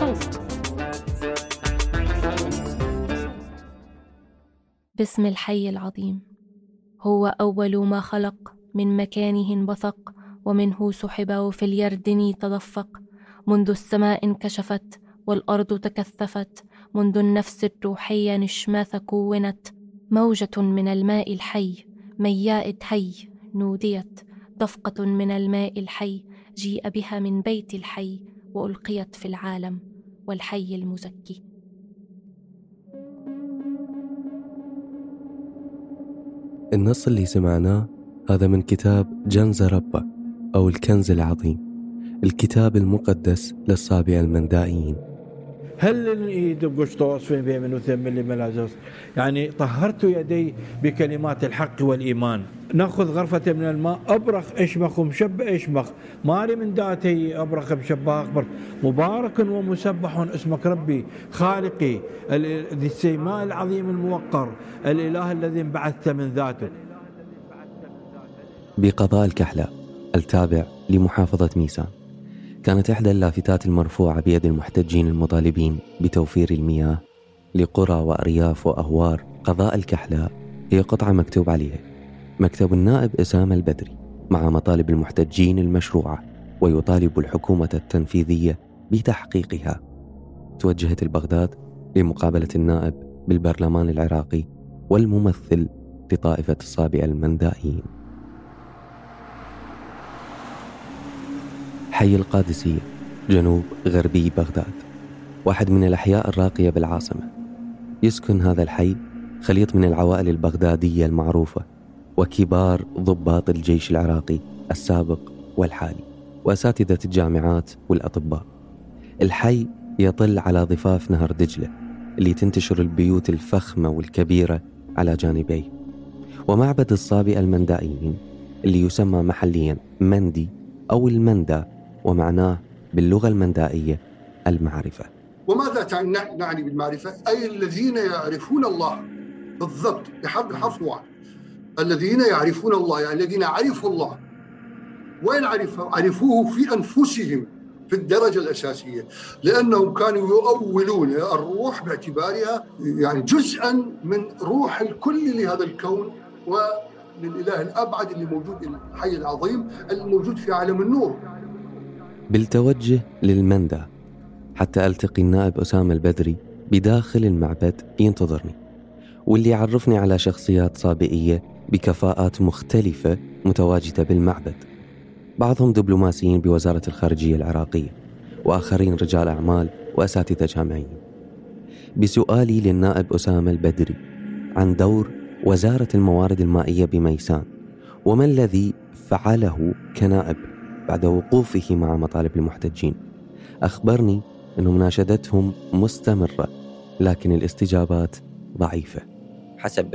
صوت باسم الحي العظيم. هو أول ما خلق من مكانه انبثق ومنه سحب وفي اليردن تدفق. منذ السماء انكشفت والأرض تكثفت. منذ النفس الروحية نشماث كونت. موجة من الماء الحي مياء هي نوديت. دفقة من الماء الحي جيء بها من بيت الحي وألقيت في العالم. والحي المزكي. النص اللي سمعناه هذا من كتاب جنز ربة أو الكنز العظيم الكتاب المقدس للصابئة المندائيين. هل الإيد بقشطوس فين بين من وثم اللي ملازوس يعني طهرت يدي بكلمات الحق والإيمان. نأخذ غرفة من الماء أبرخ أشمخ ومشب أشمخ. مالي من داتي أبرخ مشبه أخبر. مبارك ومسبح اسمك ربي خالقي ذي السيماء العظيم الموقر الإله الذي انبعثت من ذاته. بقضاء الكحلاء التابع لمحافظة ميسان. كانت إحدى اللافتات المرفوعة بيد المحتجين المطالبين بتوفير المياه لقرى وأرياف وأهوار قضاء الكحلاء. هي قطعة مكتوب عليها. مكتب النائب أسامة البدري مع مطالب المحتجين المشروعة ويطالب الحكومة التنفيذية بتحقيقها. توجهت البغداد لمقابلة النائب بالبرلمان العراقي والممثل لطائفة الصابئة المندائيين. حي القادسية جنوب غربي بغداد واحد من الأحياء الراقية بالعاصمة. يسكن هذا الحي خليط من العوائل البغدادية المعروفة وكبار ضباط الجيش العراقي السابق والحالي وأساتذة الجامعات والأطباء. الحي يطل على ضفاف نهر دجلة اللي تنتشر البيوت الفخمة والكبيرة على جانبيه. ومعبد الصابئة المندائيين اللي يسمى محليا مندي أو المندى ومعناه باللغة المندائية المعرفة. وماذا نعني بالمعرفة؟ أي الذين يعرفون الله. بالضبط. بحرف الحرف واحد. الذين يعرفون الله يعني الذين عرفوا الله. وين عرفوا؟ عرفوه؟ في أنفسهم في الدرجة الأساسية. لأنهم كانوا يؤولون الروح باعتبارها يعني جزءا من روح الكل لهذا الكون وللإله الأبعد اللي موجود الحي العظيم الموجود في عالم النور. بالتوجه للمندى حتى ألتقي النائب أسامة البدري بداخل المعبد ينتظرني واللي يعرفني على شخصيات صابئية بكفاءات مختلفة متواجدة بالمعبد. بعضهم دبلوماسيين بوزارة الخارجية العراقية وآخرين رجال أعمال وأساتذة جامعيين. بسؤالي للنائب أسامة البدري عن دور وزارة الموارد المائية بميسان وما الذي فعله كنائب بعد وقوفه مع مطالب المحتجين. أخبرني أن مناشدتهم مستمرة لكن الاستجابات ضعيفة. حسب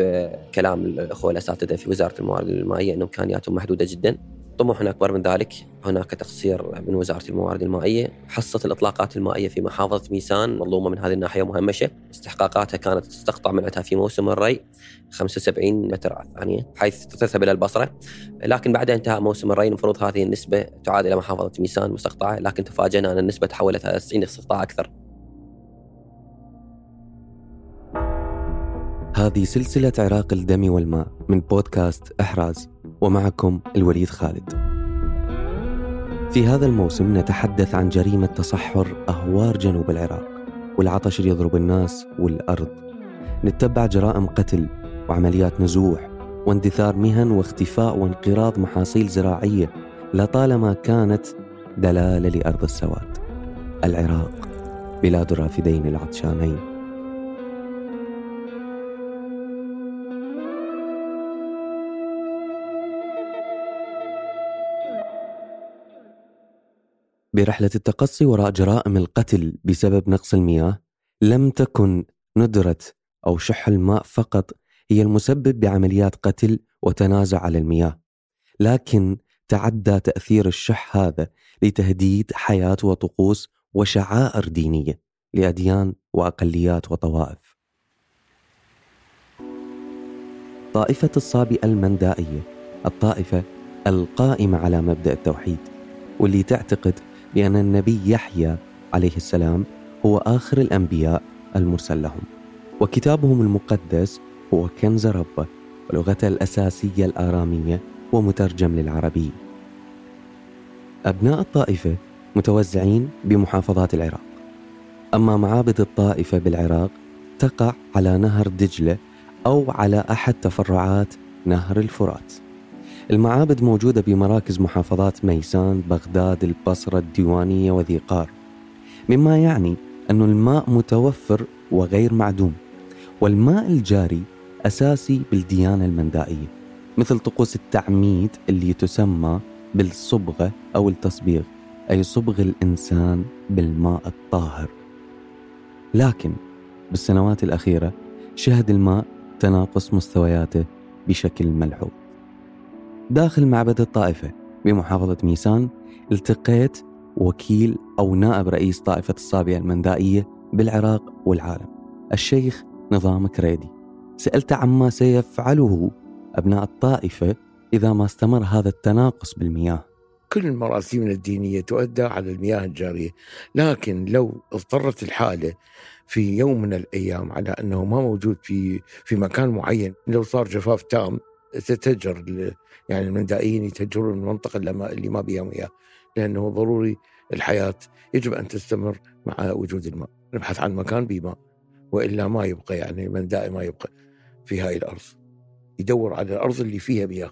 كلام الأخوة الأساتذة في وزارة الموارد المائية أن إمكانياتهم محدودة جدا. طموحنا أكبر من ذلك هناك تقصير من وزارة الموارد المائية. حصة الإطلاقات المائية في محافظة ميسان مظلومة من هذه الناحية مهمشة استحقاقاتها كانت تستقطع منعتها في موسم الري 75 متر ثانية حيث تذهب إلى البصرة. لكن بعد انتهاء موسم الري المفروض هذه النسبة تعاد إلى محافظة ميسان مستقطعة لكن تفاجأنا أن النسبة تحولت إلى 90 استقطاع أكثر. هذه سلسلة عراق الدم والماء من بودكاست إحراز. ومعكم الوليد خالد. في هذا الموسم نتحدث عن جريمة تصحر أهوار جنوب العراق والعطش اللي يضرب الناس والأرض. نتبع جرائم قتل وعمليات نزوح واندثار مهن واختفاء وانقراض محاصيل زراعية لطالما كانت دلالة لأرض السواد. العراق بلاد الرافدين العطشانين. برحلة التقصي وراء جرائم القتل بسبب نقص المياه لم تكن ندرة أو شح الماء فقط هي المسبب بعمليات قتل وتنازع على المياه لكن تعدى تأثير الشح هذا لتهديد حياة وطقوس وشعائر دينية لأديان وأقليات وطوائف. طائفة الصابئة المندائية الطائفة القائمة على مبدأ التوحيد واللي تعتقد بأن النبي يحيى عليه السلام هو آخر الأنبياء المرسل لهم. وكتابهم المقدس هو كنز ربه ولغته الأساسية الآرامية ومترجم للعربية أبناء الطائفة متوزعين بمحافظات العراق. أما معابد الطائفة بالعراق تقع على نهر دجلة أو على أحد تفرعات نهر الفرات. المعابد موجودة بمراكز محافظات ميسان، بغداد، البصرة، الديوانية وذي قار مما يعني أن الماء متوفر وغير معدوم والماء الجاري أساسي بالديانة المندائية مثل طقوس التعميد اللي تسمى بالصبغة أو التصبيغ أي صبغ الإنسان بالماء الطاهر. لكن بالسنوات الأخيرة شهد الماء تناقص مستوياته بشكل ملحوظ. داخل معبد الطائفة بمحافظة ميسان التقيت وكيل أو نائب رئيس طائفة الصابئة المندائية بالعراق والعالم الشيخ نظام كريدي. سألته عما سيفعله أبناء الطائفة إذا ما استمر هذا التناقص بالمياه. كل المراسيم الدينية تؤدى على المياه الجارية لكن لو اضطرت الحالة في يوم من الأيام على أنه ما موجود في في مكان معين لو صار جفاف تام تتجر يعني المندائيين يتجرون المنطقة اللي ما بها مياه لأنه ضروري الحياة يجب أن تستمر مع وجود الماء. نبحث عن مكان بماء وإلا ما يبقى يعني المندائي ما يبقى في هاي الأرض. يدور على الأرض اللي فيها مياه.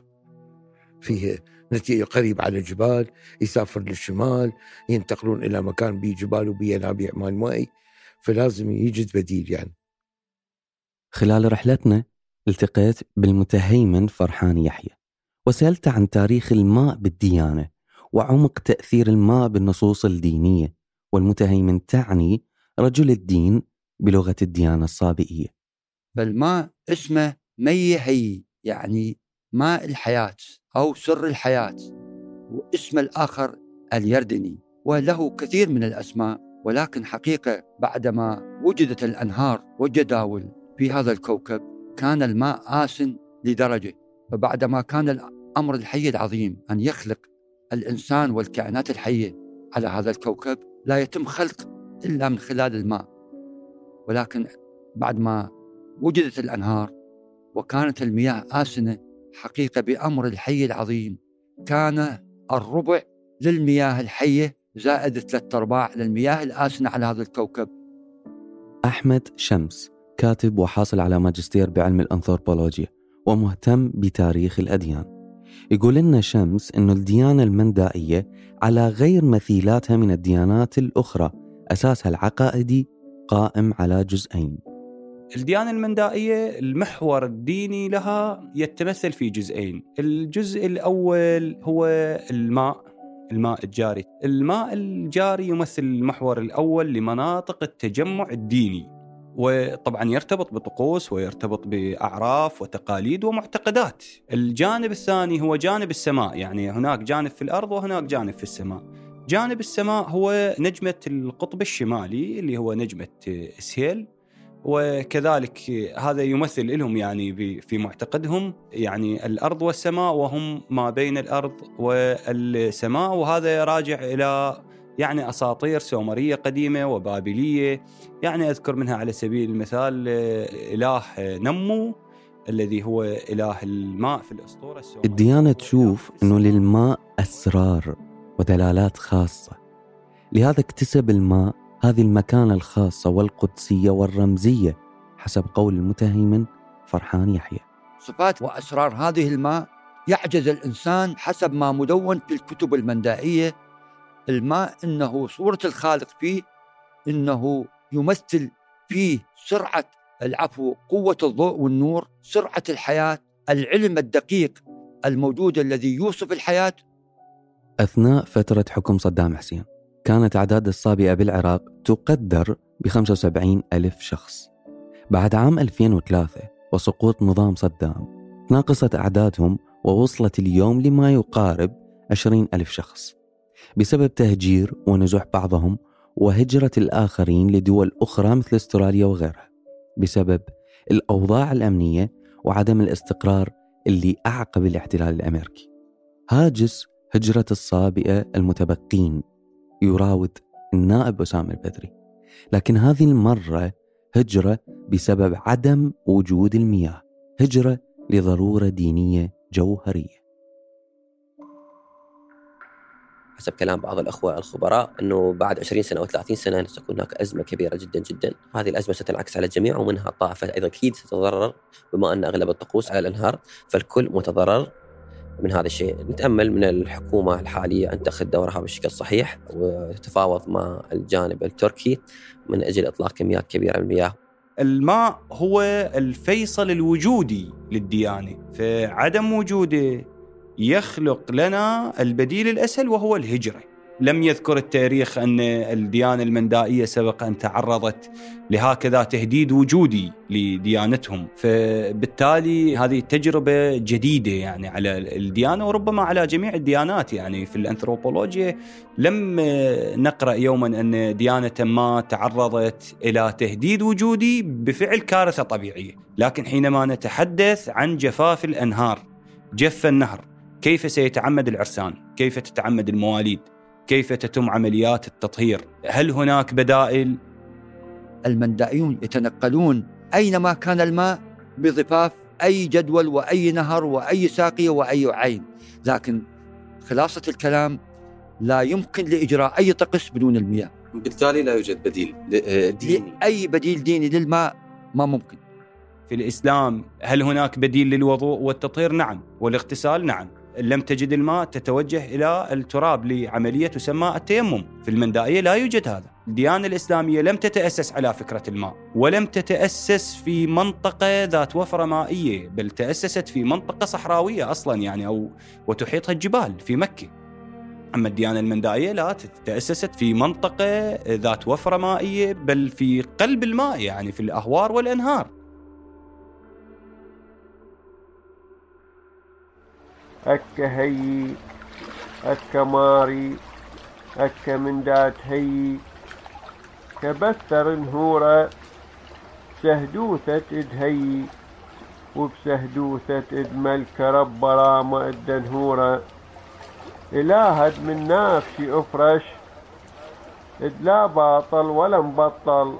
فيه نتيجة قريب على الجبال يسافر للشمال ينتقلون إلى مكان بيه جبال وبيه ينابيع مال مائي. فلازم يجد بديل يعني. خلال رحلتنا التقيت بالمتهيمن فرحان يحيى. وسألت عن تاريخ الماء بالديانة وعمق تأثير الماء بالنصوص الدينية والمتهيمن تعني رجل الدين بلغة الديانة الصابئية. فالماء اسمه مي هي يعني ماء الحياة أو سر الحياة واسم الآخر اليردني وله كثير من الأسماء ولكن حقيقة بعدما وجدت الأنهار والجداول في هذا الكوكب كان الماء آسن لدرجة. فبعدما كان الأمر الحي العظيم أن يخلق الإنسان والكائنات الحية على هذا الكوكب لا يتم خلق إلا من خلال الماء. ولكن بعد ما وجدت الأنهار وكانت المياه آسنة حقيقة بأمر الحي العظيم كان الربع للمياه الحية زائد ثلاثة أرباع للمياه الآسنة على هذا الكوكب. أحمد شمس كاتب وحاصل على ماجستير بعلم الأنثروبولوجيا. ومهتم بتاريخ الأديان. يقول لنا شمس أنه الديانة المندائية على غير مثيلاتها من الديانات الأخرى أساسها العقائدي قائم على جزئين. الديانة المندائية المحور الديني لها يتمثل في جزئين. الجزء الأول هو الماء الماء الجاري. الماء الجاري يمثل المحور الأول لمناطق التجمع الديني. وطبعا يرتبط بطقوس ويرتبط بأعراف وتقاليد ومعتقدات. الجانب الثاني هو جانب السماء، يعني هناك جانب في الأرض وهناك جانب في السماء. جانب السماء هو نجمة القطب الشمالي اللي هو نجمة سهيل وكذلك هذا يمثل لهم يعني في معتقدهم يعني الأرض والسماء وهم ما بين الأرض والسماء وهذا راجع إلى يعني أساطير سومرية قديمة وبابلية. يعني أذكر منها على سبيل المثال آه، إله نمو الذي هو إله الماء في الأسطورة السومرية. الديانة تشوف أنه للماء أسرار ودلالات خاصة. لهذا اكتسب الماء هذه المكانة الخاصة والقدسية والرمزية حسب قول المتهيمن فرحان يحيى. صفات وأسرار هذه الماء يعجز الإنسان حسب ما مدون في الكتب المندائية الماء إنه صورة الخالق فيه إنه يمثل فيه سرعة العفو قوة الضوء والنور سرعة الحياة العلم الدقيق الموجود الذي يوصف الحياة. أثناء فترة حكم صدام حسين كانت أعداد الصابئة بالعراق تقدر ب 75 ألف شخص. بعد عام 2003 وسقوط نظام صدام تناقصت أعدادهم ووصلت اليوم لما يقارب 20 ألف شخص. بسبب تهجير ونزوح بعضهم وهجرة الآخرين لدول أخرى مثل أستراليا وغيرها. بسبب الأوضاع الأمنية وعدم الاستقرار اللي أعقب الاحتلال الأمريكي. هاجس هجرة الصابئة المتبقين يراود النائب أسامة البدري. لكن هذه المرة هجرة بسبب عدم وجود المياه هجرة لضرورة دينية جوهرية. حسب كلام بعض الأخوة الخبراء إنه بعد 20 سنة أو 30 سنة ستكون هناك أزمة كبيرة جدا جدا، هذه الأزمة ستنعكس على الجميع ومنها الطائفه أيضا أكيد ستتضرر بما أن أغلب الطقوس على الأنهار فالكل متضرر من هذا الشيء، نتأمل من الحكومة الحالية أن تأخذ دورها بالشكل الصحيح وتتفاوض مع الجانب التركي من أجل إطلاق كميات كبيرة من المياه. الماء هو الفيصل الوجودي للديانة، فعدم وجوده يخلق لنا البديل الأسهل وهو الهجرة. لم يذكر التاريخ أن الديانة المندائية سبق أن تعرضت لهكذا تهديد وجودي لديانتهم، فبالتالي هذه تجربه جديدة يعني على الديانة وربما على جميع الديانات. يعني في الأنثروبولوجيا لم نقرأ يوما أن ديانة ما تعرضت إلى تهديد وجودي بفعل كارثة طبيعية، لكن حينما نتحدث عن جفاف الأنهار، جف النهر كيف سيتعمد العرسان؟ كيف تتعمد المواليد؟ كيف تتم عمليات التطهير؟ هل هناك بدائل؟ المندائيون يتنقلون أينما كان الماء بضفاف أي جدول وأي نهر وأي ساقية وأي عين لكن خلاصة الكلام لا يمكن لإجراء أي طقس بدون المياه بالتالي لا يوجد بديل ديني أي بديل ديني للماء ما ممكن في الإسلام هل هناك بديل للوضوء والتطهير؟ نعم والاغتسال نعم لم تجد الماء تتوجه إلى التراب لعملية تسمى التيمم، في المندائية لا يوجد هذا. الديانة الإسلامية لم تتأسس على فكرة الماء، ولم تتأسس في منطقة ذات وفرة مائية، بل تأسست في منطقة صحراوية أصلا يعني أو وتحيطها الجبال في مكة. أما الديانة المندائية لا تاسست في منطقة ذات وفرة مائية بل في قلب الماء يعني في الأهوار والأنهار. أكا هي أكا ماري أكا من دات هي كبثر نهورة سهدوثة إد هي وبسهدوثة إد ملك رب رامة إد نهورة إلهد من نفسي أفرش إد لا باطل ولا مبطل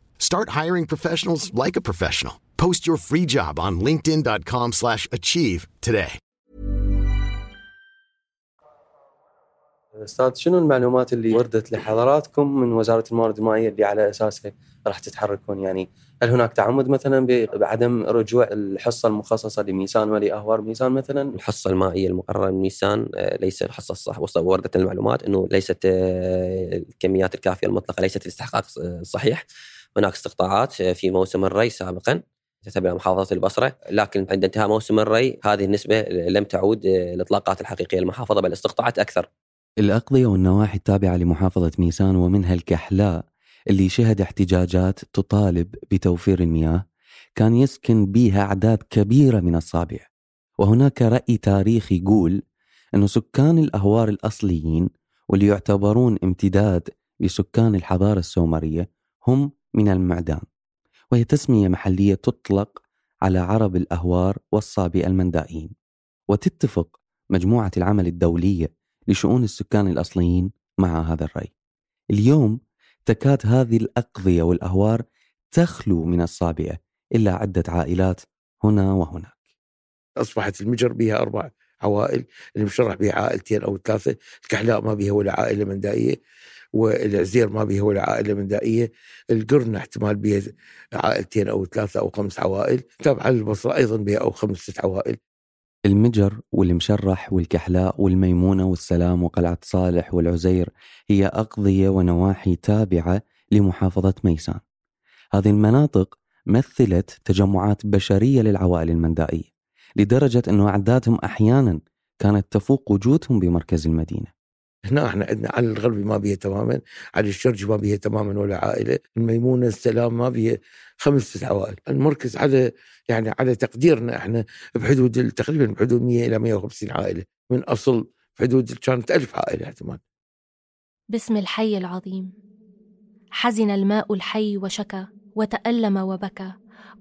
Start hiring professionals like a professional. Post your free job on linkedin.com/achieve slash achieve today. أستاذ شنو المعلومات اللي وردت لحضراتكم من وزارة الموارد المائيه اللي على أساسها راح تتحركون يعني هل هناك تعمد مثلا بعدم رجوع الحصة المخصصة لميسان ولي أهوار ميسان مثلا؟ الحصة المائية المقررة من ميسان آه، ليس الحصة الصح وردت المعلومات إنه ليست آه، الكميات الكافية المطلقة ليست الاستحقاق الصحيح هناك استقطاعات في موسم الري سابقا تتبع محافظة البصرة لكن عند انتهاء موسم الري هذه النسبة لم تعود الإطلاقات الحقيقية للمحافظة بل استقطعت أكثر. الأقضية والنواحي التابعة لمحافظة ميسان ومنها الكحلاء اللي شهد احتجاجات تطالب بتوفير المياه كان يسكن بها أعداد كبيرة من الصابع. وهناك رأي تاريخي يقول أن سكان الأهوار الأصليين واللي يعتبرون امتداد لسكان الحضارة السومرية هم من المعدان. وهي تسمية محلية تطلق على عرب الأهوار والصابئ المندائيين وتتفق مجموعة العمل الدولية لشؤون السكان الأصليين مع هذا الرأي. اليوم تكاد هذه الأقضية والأهوار تخلو من الصابئة إلا عدة عائلات هنا وهناك. أصبحت المجر بها أربع عوائل المشرح بها عائلتين أو ثلاثة الكحلاء ما بها ولا عائلة مندائية. والعزير ما بها ولا عائلة مندائية القرن احتمال بها عائلتين أو ثلاثة أو خمس عوائل. تابعة للبصرة أيضا بها أو خمسة عوائل. المجر والمشرح والكحلاء والميمونة والسلام وقلعة صالح والعزير هي أقضية ونواحي تابعة لمحافظة ميسان. هذه المناطق مثلت تجمعات بشرية للعوائل المندائية لدرجة أنه أعدادهم أحيانا كانت تفوق وجودهم بمركز المدينة. هنا إحنا عندنا على الغربي ما بيها تماما على الشرج ما بيها تماما ولا عائلة الميمونة السلام ما بيها خمس عوائل. المركز على يعني على تقديرنا إحنا بحدود تقريبا بحدود 100 إلى 150 عائلة من أصل بحدود كانت ألف عائلة احتمال باسم الحي العظيم. حزن الماء الحي وشكى وتألم وبكى.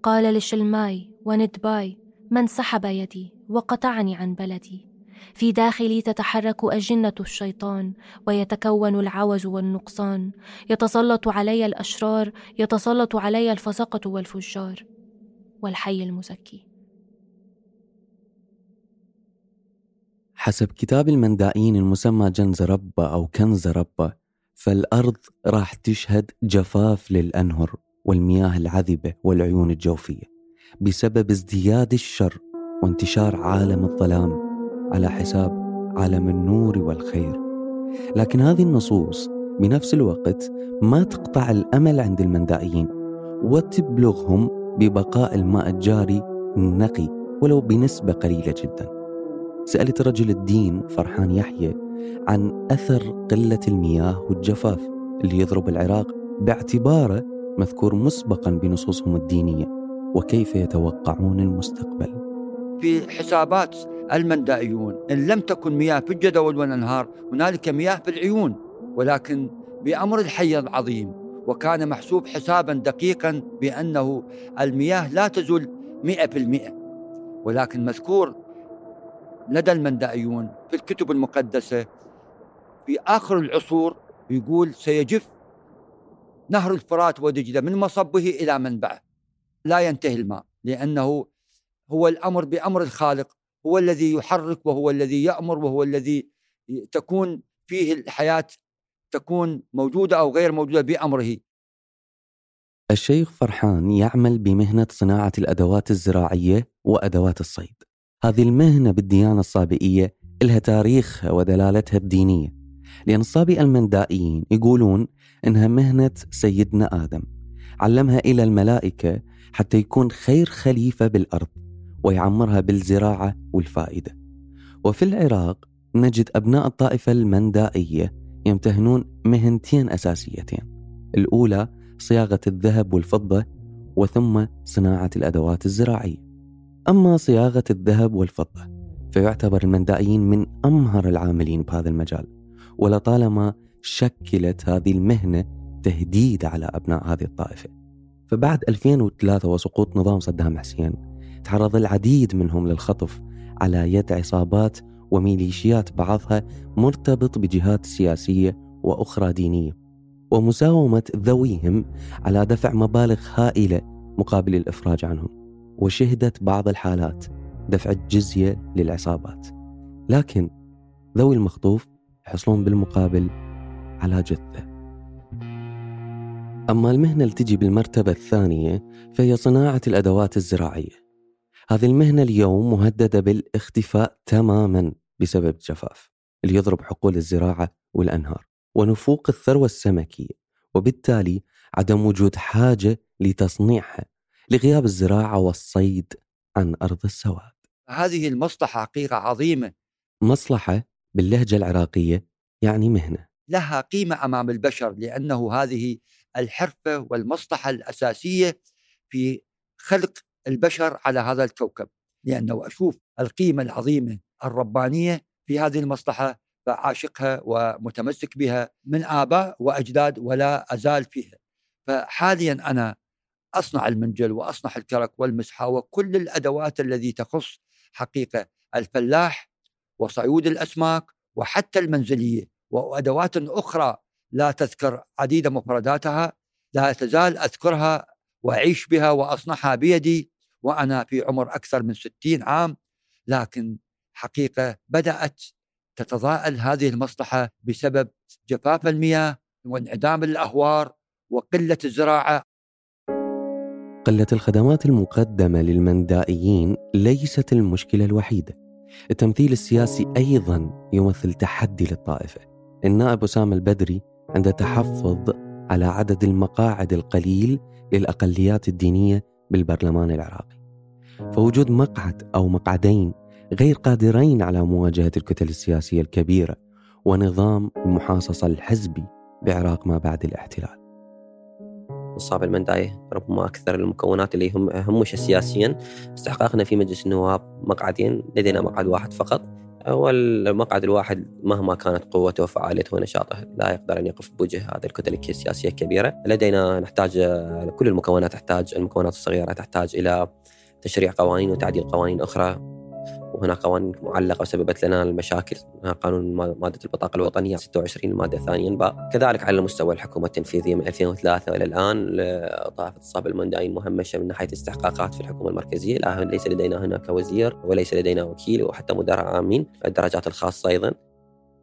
قال لشلماي وندباي من سحب يدي وقطعني عن بلدي. في داخلي تتحرك أجنة الشيطان ويتكون العوز والنقصان. يتسلط علي الأشرار يتسلط علي الفسقة والفجار. والحي المزكي. حسب كتاب المندائين المسمى جنز ربة أو كنز ربة فالأرض راح تشهد جفاف للأنهر والمياه العذبة والعيون الجوفية بسبب ازدياد الشر وانتشار عالم الظلام. على حساب عالم النور والخير لكن هذه النصوص بنفس الوقت ما تقطع الأمل عند المندائيين وتبلغهم ببقاء الماء الجاري النقي ولو بنسبة قليلة جدا. سالت رجل الدين فرحان يحيى عن أثر قلة المياه والجفاف اللي يضرب العراق باعتباره مذكور مسبقا بنصوصهم الدينية وكيف يتوقعون المستقبل. في حسابات المندائيون. إن لم تكن مياه في الجدول والأنهار هنالك مياه في العيون. ولكن بأمر الحي العظيم وكان محسوب حسابا دقيقا بأنه المياه لا تزول مئة في المئة. ولكن مذكور لدى المندائيون في الكتب المقدسة في آخر العصور يقول سيجف نهر الفرات ودجلة من مصبه إلى منبعه. لا ينتهي الماء لأنه هو الأمر بأمر الخالق هو الذي يحرك وهو الذي يأمر وهو الذي تكون فيه الحياة تكون موجودة أو غير موجودة بأمره. الشيخ فرحان يعمل بمهنة صناعة الأدوات الزراعية وأدوات الصيد. هذه المهنة بالديانة الصابئية لها تاريخها ودلالتها الدينية. لأن الصابئة المندائيين يقولون إنها مهنة سيدنا آدم. علمها إلى الملائكة حتى يكون خير خليفة بالأرض. ويعمرها بالزراعة والفائدة. وفي العراق نجد أبناء الطائفة المندائية يمتهنون مهنتين أساسيتين. الأولى صياغة الذهب والفضة وثم صناعة الأدوات الزراعية. أما صياغة الذهب والفضة فيعتبر المندائيين من أمهر العاملين بهذا المجال. ولطالما شكلت هذه المهنة تهديد على أبناء هذه الطائفة. فبعد 2003 وسقوط نظام صدام حسين تعرض العديد منهم للخطف على يد عصابات وميليشيات بعضها مرتبط بجهات سياسية وأخرى دينية. ومساومة ذويهم على دفع مبالغ هائلة مقابل الإفراج عنهم وشهدت بعض الحالات دفع الجزية للعصابات. لكن ذوي المخطوف يحصلون بالمقابل على جثة. أما المهنة اللي تجي بالمرتبة الثانية فهي صناعة الأدوات الزراعية. هذه المهنة اليوم مهددة بالاختفاء تماما بسبب الجفاف اللي يضرب حقول الزراعة والأنهار ونفوق الثروة السمكية وبالتالي عدم وجود حاجة لتصنيعها لغياب الزراعة والصيد عن أرض السواد. هذه المصلحة حقيقة عظيمة. مصلحة باللهجة العراقية يعني مهنة. لها قيمة أمام البشر لأنه هذه الحرفة والمصلحة الأساسية في خلق البشر على هذا الكوكب. لأنه أشوف القيمة العظيمة الربانية في هذه المصلحة فعاشقها ومتمسك بها من آباء وأجداد ولا أزال فيها. فحاليا أنا أصنع المنجل وأصنع الكرك والمسحة وكل الأدوات التي تخص حقيقة الفلاح وصيود الأسماك وحتى المنزلية وأدوات أخرى لا تذكر عديد مفرداتها لا تزال أذكرها وأعيش بها وأصنعها بيدي وأنا في عمر أكثر من ستين عام لكن حقيقة بدأت تتضاءل هذه المصلحة بسبب جفاف المياه وانعدام الأهوار وقلة الزراعة. قلة الخدمات المقدمة للمندائيين ليست المشكلة الوحيدة. التمثيل السياسي أيضا يمثل تحدي للطائفة. النائب أسامة البدري عنده تحفظ على عدد المقاعد القليل للأقليات الدينية بالبرلمان العراقي. فوجود مقعد أو مقعدين غير قادرين على مواجهة الكتل السياسية الكبيرة ونظام المحاصصة الحزبي بعراق ما بعد الاحتلال. نصاب المنداية ربما أكثر المكونات اللي هم همش سياسيا استحقاقنا في مجلس النواب مقعدين لدينا مقعد واحد فقط. والمقعد الواحد مهما كانت قوته وفعاليته ونشاطه لا يقدر أن يقف بوجه هذه الكتل السياسية الكبيرة، لدينا نحتاج كل المكونات تحتاج المكونات الصغيرة تحتاج إلى تشريع قوانين وتعديل قوانين أخرى. وهناك قوانين معلقة وسببت لنا المشاكل. قانون مادة البطاقة الوطنية 26 المادة الثانية باء كذلك على مستوى الحكومة التنفيذية من 2003 إلى الآن طائفة الصاب المندائين مهمشة من ناحية استحقاقات في الحكومة المركزية. لا ليس لدينا هناك وزير وليس لدينا وكيل وحتى مدراء عامين الدرجات الخاصة أيضا.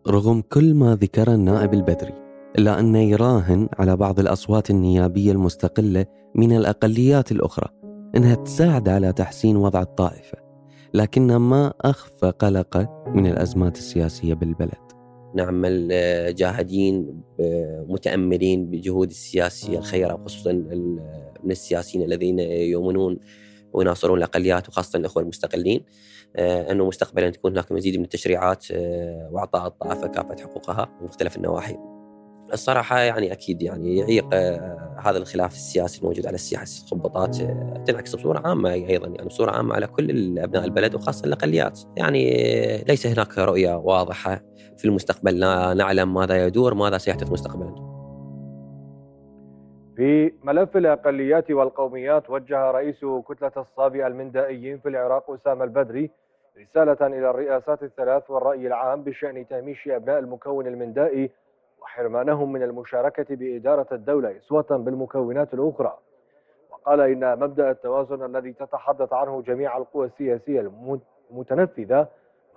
رغم كل ما ذكر النائب البدري إلا أنه يراهن على بعض الأصوات النيابية المستقلة من الأقليات الأخرى أنها تساعد على تحسين وضع الطائفة. لكن ما أخفى قلقه من الأزمات السياسية بالبلد. نعمل جاهدين متأملين بجهود السياسية الخيرة خصوصا من السياسيين الذين يؤمنون ويناصرون الأقليات وخاصة الأخوة المستقلين. أنه مستقبلا تكون هناك مزيد من التشريعات آه، وإعطاء الطائفة كافة حقوقها في مختلف النواحي. الصراحة يعني أكيد يعني يعيق آه، هذا الخلاف السياسي الموجود على السياحة الخبطات آه، تنعكس بصورة عامة أيضا يعني بصورة عامة على كل أبناء البلد وخاصة الأقليات. يعني ليس هناك رؤية واضحة في المستقبل لا نعلم ماذا يدور ماذا سيحدث مستقبلا. في ملف الأقليات والقوميات وجه رئيس كتلة الصابئة المندائيين في العراق أسامة البدري رسالة إلى الرئاسات الثلاث والرأي العام بشأن تهميش أبناء المكون المندائي وحرمانهم من المشاركة بإدارة الدولة إسوة بالمكونات الأخرى. وقال إن مبدأ التوازن الذي تتحدث عنه جميع القوى السياسية المتنفذة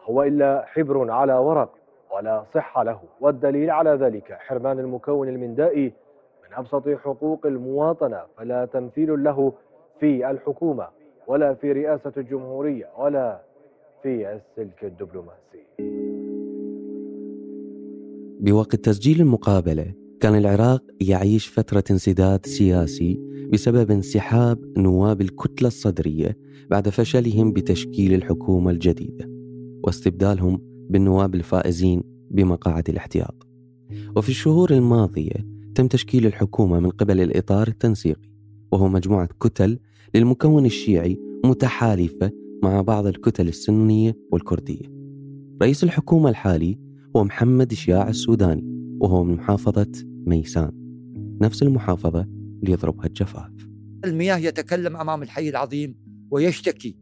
هو إلا حبر على ورق ولا صحة له والدليل على ذلك حرمان المكون المندائي من أبسط حقوق المواطنة فلا تمثيل له في الحكومة ولا في رئاسة الجمهورية ولا في السلك الدبلوماسي. بوقت تسجيل المقابلة كان العراق يعيش فترة انسداد سياسي بسبب انسحاب نواب الكتلة الصدرية بعد فشلهم بتشكيل الحكومة الجديدة واستبدالهم بالنواب الفائزين بمقاعد الاحتياط. وفي الشهور الماضية تم تشكيل الحكومة من قبل الإطار التنسيقي وهو مجموعة كتل للمكون الشيعي متحالفة مع بعض الكتل السنية والكردية رئيس الحكومة الحالي هو محمد شياع السوداني وهو من محافظة ميسان. نفس المحافظة اللي يضربها الجفاف. المياه يتكلم أمام الحي العظيم ويشتكي.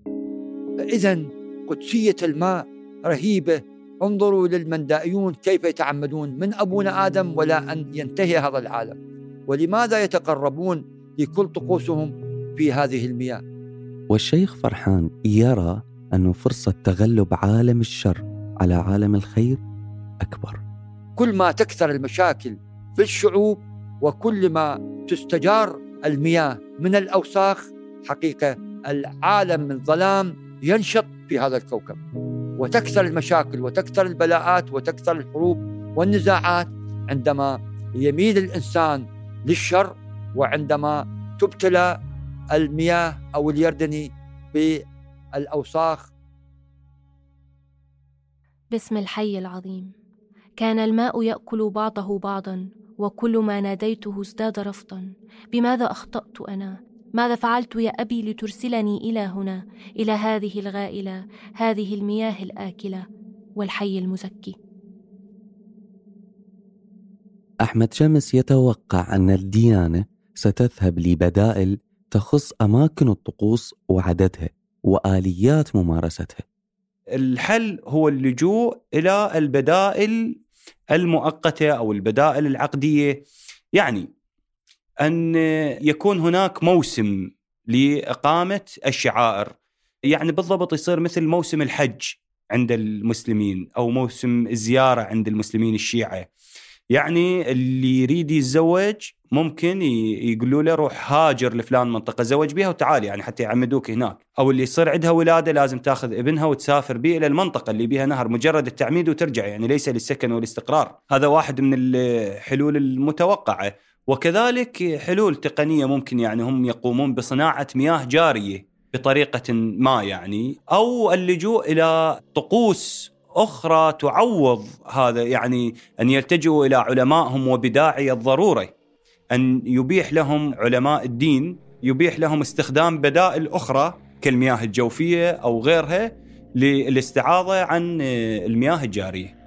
فإذا قدسية الماء رهيبة. انظروا للمندائيون كيف يتعمدون. من أبونا آدم ولا أن ينتهي هذا العالم. ولماذا يتقربون لكل طقوسهم في هذه المياه؟ والشيخ فرحان يرى أن فرصة تغلب عالم الشر على عالم الخير أكبر. كل ما تكثر المشاكل في الشعوب وكل ما تستجار المياه من الأوساخ حقيقة العالم من ظلام ينشط في هذا الكوكب. وتكثر المشاكل وتكثر البلاءات وتكثر الحروب والنزاعات عندما يميل الإنسان للشر وعندما تبتلى المياه أو اليردني بالأوساخ. باسم الحي العظيم. كان الماء يأكل بعضه بعضا وكل ما ناديته ازداد رفضا. بماذا أخطأت أنا؟ ماذا فعلت يا أبي لترسلني إلى هنا إلى هذه الغائلة هذه المياه الآكلة والحي المزكي؟ أحمد شمس يتوقع أن الديانة ستذهب لبدائل تخص أماكن الطقوس وعددها وآليات ممارستها. الحل هو اللجوء إلى البدائل المؤقتة أو البدائل العقدية. يعني أن يكون هناك موسم لإقامة الشعائر. يعني بالضبط يصير مثل موسم الحج عند المسلمين أو موسم الزيارة عند المسلمين الشيعة. يعني اللي يريد يتزوج ممكن يقولوا له روح هاجر لفلان منطقة زوج بها وتعال يعني حتى يعمدوك هناك. أو اللي يصير عندها ولادة لازم تاخذ ابنها وتسافر به إلى المنطقة اللي بها نهر مجرد التعميد وترجع يعني ليس للسكن والاستقرار. هذا واحد من الحلول المتوقعة. وكذلك حلول تقنية ممكن يعني هم يقومون بصناعة مياه جارية بطريقة ما يعني أو اللجوء إلى طقوس أخرى تعوض هذا يعني أن يلتجئوا إلى علمائهم وبداعي الضرورة. أن يبيح لهم علماء الدين يبيح لهم استخدام بدائل أخرى كالمياه الجوفية أو غيرها للاستعاضة عن المياه الجارية.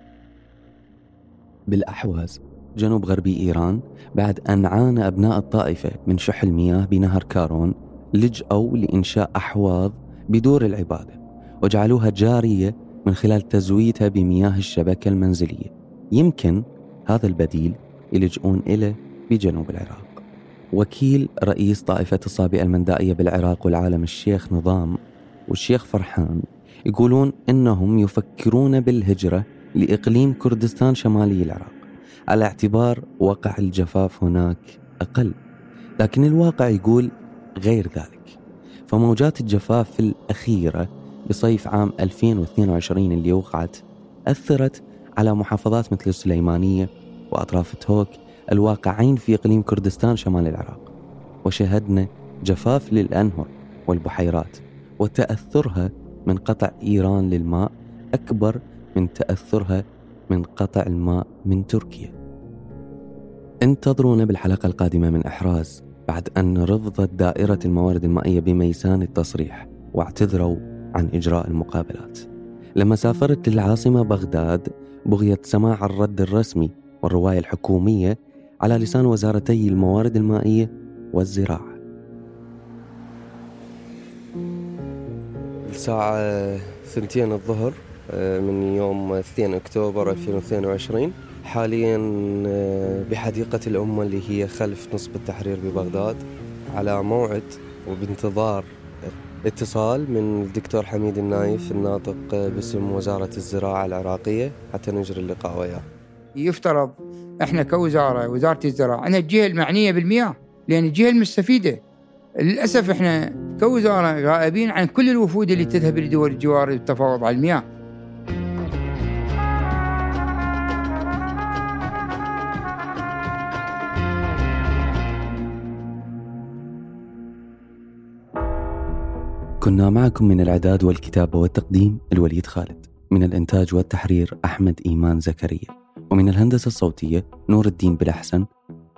بالأحواز جنوب غربي إيران بعد أن عانى أبناء الطائفة من شح المياه بنهر كارون لجأوا لإنشاء أحواض بدور العبادة وجعلوها جارية من خلال تزويدها بمياه الشبكة المنزلية يمكن هذا البديل يلجؤون إليه بجنوب العراق. وكيل رئيس طائفة الصابئة المندائية بالعراق والعالم الشيخ نظام والشيخ فرحان يقولون إنهم يفكرون بالهجرة لإقليم كردستان شمالي العراق. على اعتبار وقع الجفاف هناك أقل. لكن الواقع يقول غير ذلك. فموجات الجفاف الأخيرة بصيف عام 2022 اللي وقعت أثرت على محافظات مثل السليمانية وأطراف توك الواقعين في إقليم كردستان شمال العراق وشهدنا جفاف للأنهر والبحيرات وتأثرها من قطع إيران للماء أكبر من تأثرها من قطع الماء من تركيا. انتظرونا بالحلقة القادمة من إحراز بعد أن رفضت دائرة الموارد المائية بميسان التصريح واعتذروا عن إجراء المقابلات. لما سافرت للعاصمة بغداد بغية سماع الرد الرسمي والرواية الحكومية على لسان وزارتي الموارد المائية والزراعة. الساعة ثنتين الظهر آه، من يوم 2 أكتوبر 2022 حاليا آه، بحديقة الأمة اللي هي خلف نصب التحرير ببغداد على موعد وبانتظار اتصال من الدكتور حميد النايف الناطق باسم وزارة الزراعة العراقية. حتى نجري اللقاء وياه. يفترض إحنا كوزارة وزارة الزراعة. أنا الجهة المعنية بالمياه لأن الجهة المستفيدة. للأسف إحنا كوزارة غائبين عن كل الوفود اللي تذهب لدول الجوار للتفاوض على المياه كنا معكم من الإعداد والكتابة والتقديم الوليد خالد من الإنتاج والتحرير أحمد إيمان زكريا. ومن الهندسة الصوتية نور الدين بالأحسن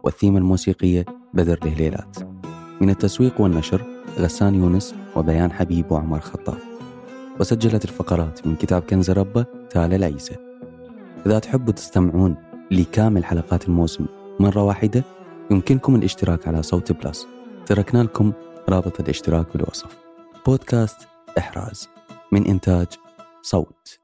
والثيمة الموسيقية بدر الهليلات من التسويق والنشر غسان يونس وبيان حبيب وعمر خطاب. وسجلت الفقرات من كتاب كنز ربه تالا العيسى. إذا تحبوا تستمعون لكامل حلقات الموسم مرة واحدة يمكنكم الاشتراك على صوت بلس. تركنا لكم رابط الاشتراك بالوصف. بودكاست إحراز. من إنتاج صوت.